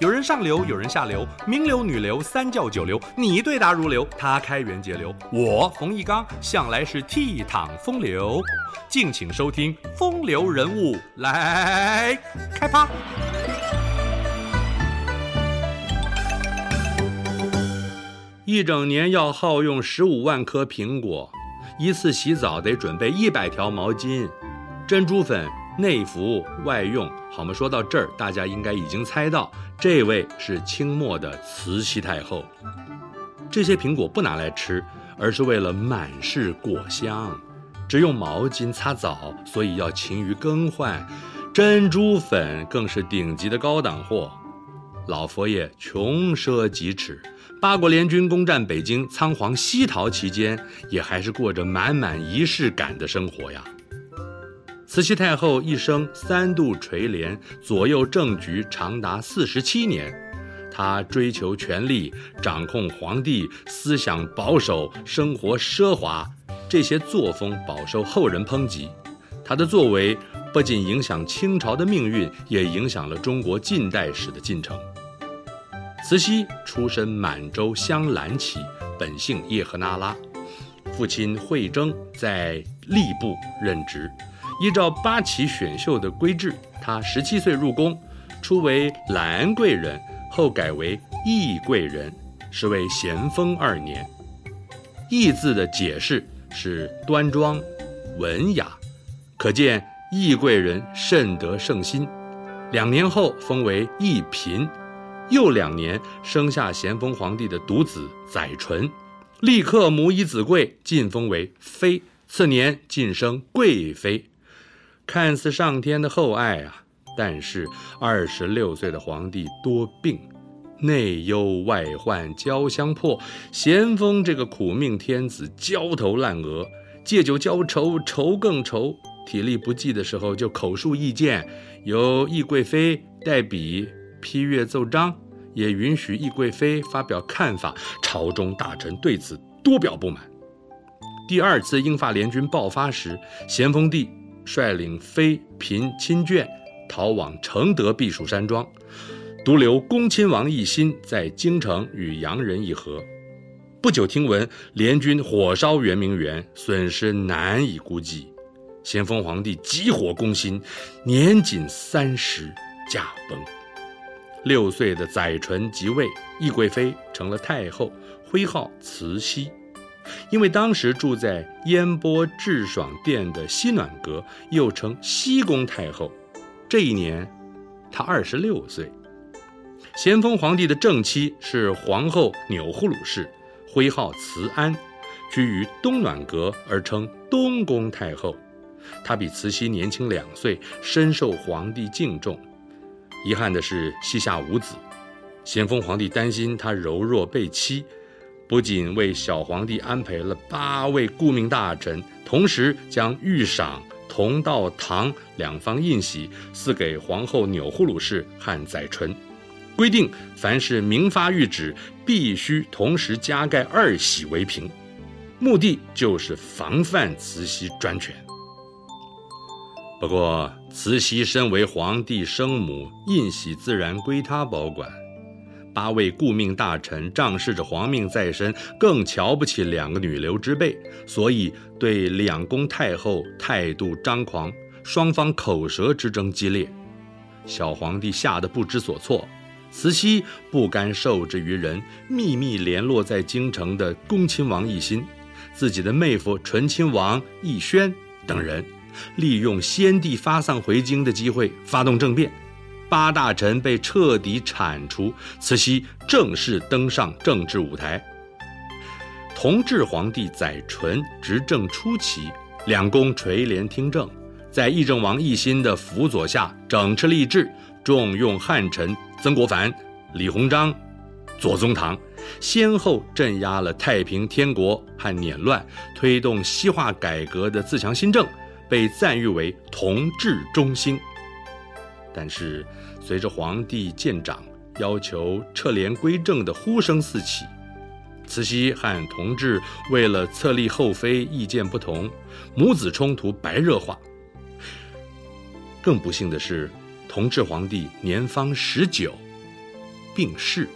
有人上流，有人下流，名流、女流、三教九流，你对答如流，他开源节流，我冯一刚向来是倜傥风流。敬请收听《风流人物》来开趴。一整年要耗用十五万颗苹果，一次洗澡得准备一百条毛巾，珍珠粉。内服外用，好吗？说到这儿，大家应该已经猜到，这位是清末的慈禧太后。这些苹果不拿来吃，而是为了满是果香。只用毛巾擦澡，所以要勤于更换。珍珠粉更是顶级的高档货。老佛爷穷奢极侈，八国联军攻占北京，仓皇西逃期间，也还是过着满满仪式感的生活呀。慈禧太后一生三度垂帘，左右政局长达四十七年。她追求权力，掌控皇帝，思想保守，生活奢华，这些作风饱受后人抨击。她的作为不仅影响清朝的命运，也影响了中国近代史的进程。慈禧出身满洲镶蓝旗，本姓叶赫那拉，父亲惠征在吏部任职。依照八旗选秀的规制，他十七岁入宫，初为兰贵人，后改为懿贵人，是为咸丰二年。懿字的解释是端庄、文雅，可见懿贵人甚得圣心。两年后封为懿嫔，又两年生下咸丰皇帝的独子载淳，立刻母以子贵，晋封为妃，次年晋升贵妃。看似上天的厚爱啊，但是二十六岁的皇帝多病，内忧外患交相迫，咸丰这个苦命天子焦头烂额，借酒浇愁，愁更愁，体力不济的时候就口述意见，由懿贵妃代笔批阅奏章，也允许懿贵妃发表看法，朝中大臣对此多表不满。第二次英法联军爆发时，咸丰帝。率领妃嫔亲眷逃往承德避暑山庄，独留恭亲王奕欣在京城与洋人议和。不久听闻联军火烧圆明园，损失难以估计。咸丰皇帝急火攻心，年仅三十驾崩。六岁的载淳即位，懿贵妃成了太后，徽号慈禧。因为当时住在烟波致爽殿的西暖阁，又称西宫太后。这一年，她二十六岁。咸丰皇帝的正妻是皇后钮祜禄氏，徽号慈安，居于东暖阁而称东宫太后。她比慈禧年轻两岁，深受皇帝敬重。遗憾的是，膝下无子。咸丰皇帝担心她柔弱被欺。不仅为小皇帝安排了八位顾命大臣，同时将御赏、同道堂两方印玺赐给皇后钮祜禄氏和载淳，规定凡是明发谕旨，必须同时加盖二玺为凭，目的就是防范慈禧专权。不过，慈禧身为皇帝生母，印玺自然归她保管。八位顾命大臣仗势着皇命在身，更瞧不起两个女流之辈，所以对两宫太后态度张狂，双方口舌之争激烈。小皇帝吓得不知所措，慈禧不甘受制于人，秘密联络在京城的恭亲王奕欣、自己的妹夫醇亲王奕萱等人，利用先帝发丧回京的机会发动政变。八大臣被彻底铲除，慈禧正式登上政治舞台。同治皇帝载淳执政初期，两宫垂帘听政，在议政王奕欣的辅佐下，整治吏治，重用汉臣曾国藩、李鸿章、左宗棠，先后镇压了太平天国和捻乱，推动西化改革的自强新政，被赞誉为同治中兴。但是，随着皇帝渐长，要求撤帘归正的呼声四起，慈禧和同治为了册立后妃意见不同，母子冲突白热化。更不幸的是，同治皇帝年方十九，病逝。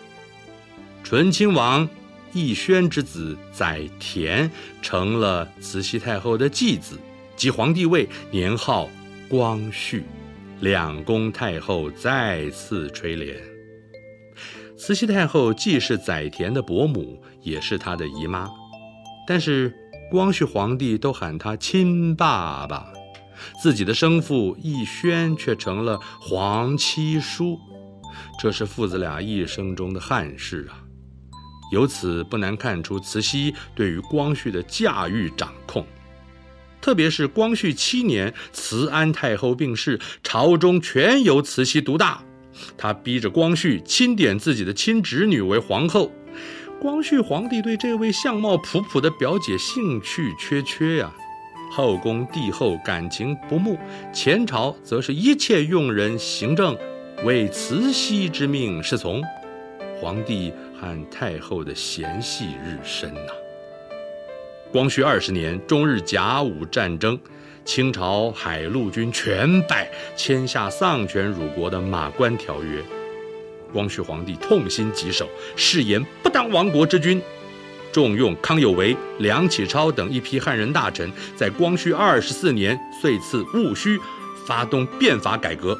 醇亲王奕宣之子载湉成了慈禧太后的继子，即皇帝位，年号光绪。两宫太后再次垂帘。慈禧太后既是载湉的伯母，也是她的姨妈，但是光绪皇帝都喊她亲爸爸，自己的生父奕轩却成了皇七叔，这是父子俩一生中的憾事啊。由此不难看出慈禧对于光绪的驾驭掌控。特别是光绪七年，慈安太后病逝，朝中全由慈禧独大。她逼着光绪钦点自己的亲侄女为皇后。光绪皇帝对这位相貌普普的表姐兴趣缺缺呀、后宫帝后感情不睦，前朝则是一切用人行政，为慈禧之命是从。皇帝和太后的嫌隙日深呐、光绪二十年，中日甲午战争，清朝海陆军全败，签下丧权辱国的《马关条约》。光绪皇帝痛心疾首，誓言不当亡国之君，重用康有为、梁启超等一批汉人大臣，在光绪二十四年岁次戊戌，发动变法改革。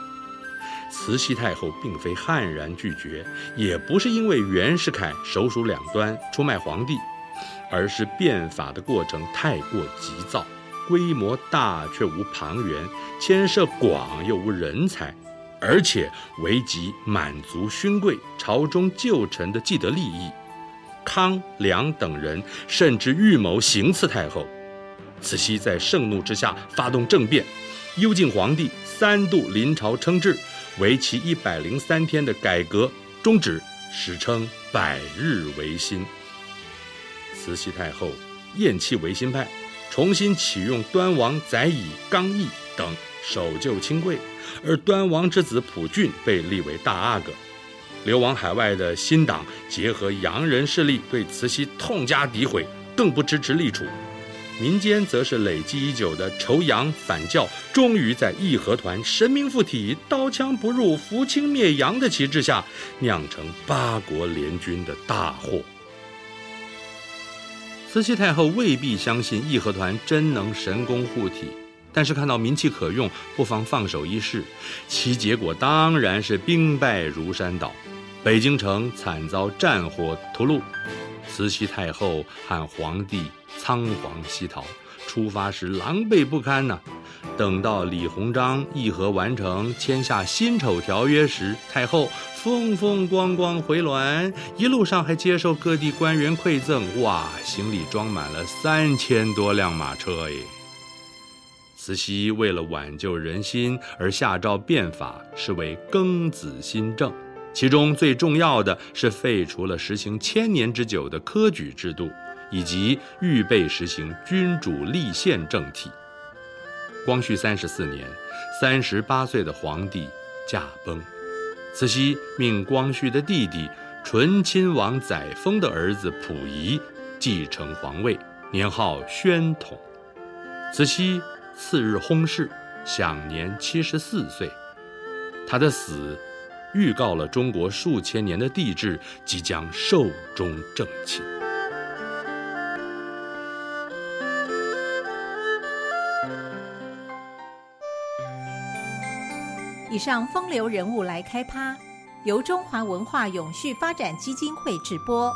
慈禧太后并非悍然拒绝，也不是因为袁世凯首鼠两端出卖皇帝。而是变法的过程太过急躁，规模大却无旁援，牵涉广又无人才，而且危及满族勋贵、朝中旧臣的既得利益。康、梁等人甚至预谋行刺太后。慈禧在盛怒之下发动政变，幽禁皇帝，三度临朝称制，为期一百零三天的改革终止，史称百日维新。慈禧太后厌弃维新派，重新启用端王载以、刚毅等守旧清贵，而端王之子溥俊被立为大阿哥。流亡海外的新党结合洋人势力，对慈禧痛加诋毁，更不支持立储。民间则是累积已久的仇洋反教，终于在义和团神明附体、刀枪不入、扶清灭洋的旗帜下，酿成八国联军的大祸。慈禧太后未必相信义和团真能神功护体，但是看到民气可用，不妨放手一试。其结果当然是兵败如山倒，北京城惨遭战火屠戮，慈禧太后和皇帝仓皇西逃。出发时狼狈不堪呐、等到李鸿章议和完成，签下辛丑条约时，太后风风光光回銮，一路上还接受各地官员馈赠，哇，行李装满了三千多辆马车耶。慈禧为了挽救人心而下诏变法，是为庚子新政，其中最重要的是废除了实行千年之久的科举制度。以及预备实行君主立宪政体。光绪三十四年，三十八岁的皇帝驾崩，慈禧命光绪的弟弟醇亲王载沣的儿子溥仪继承皇位，年号宣统。慈禧次日薨逝，享年七十四岁。他的死，预告了中国数千年的帝制即将寿终正寝。以上风流人物来开趴，由中华文化永续发展基金会直播。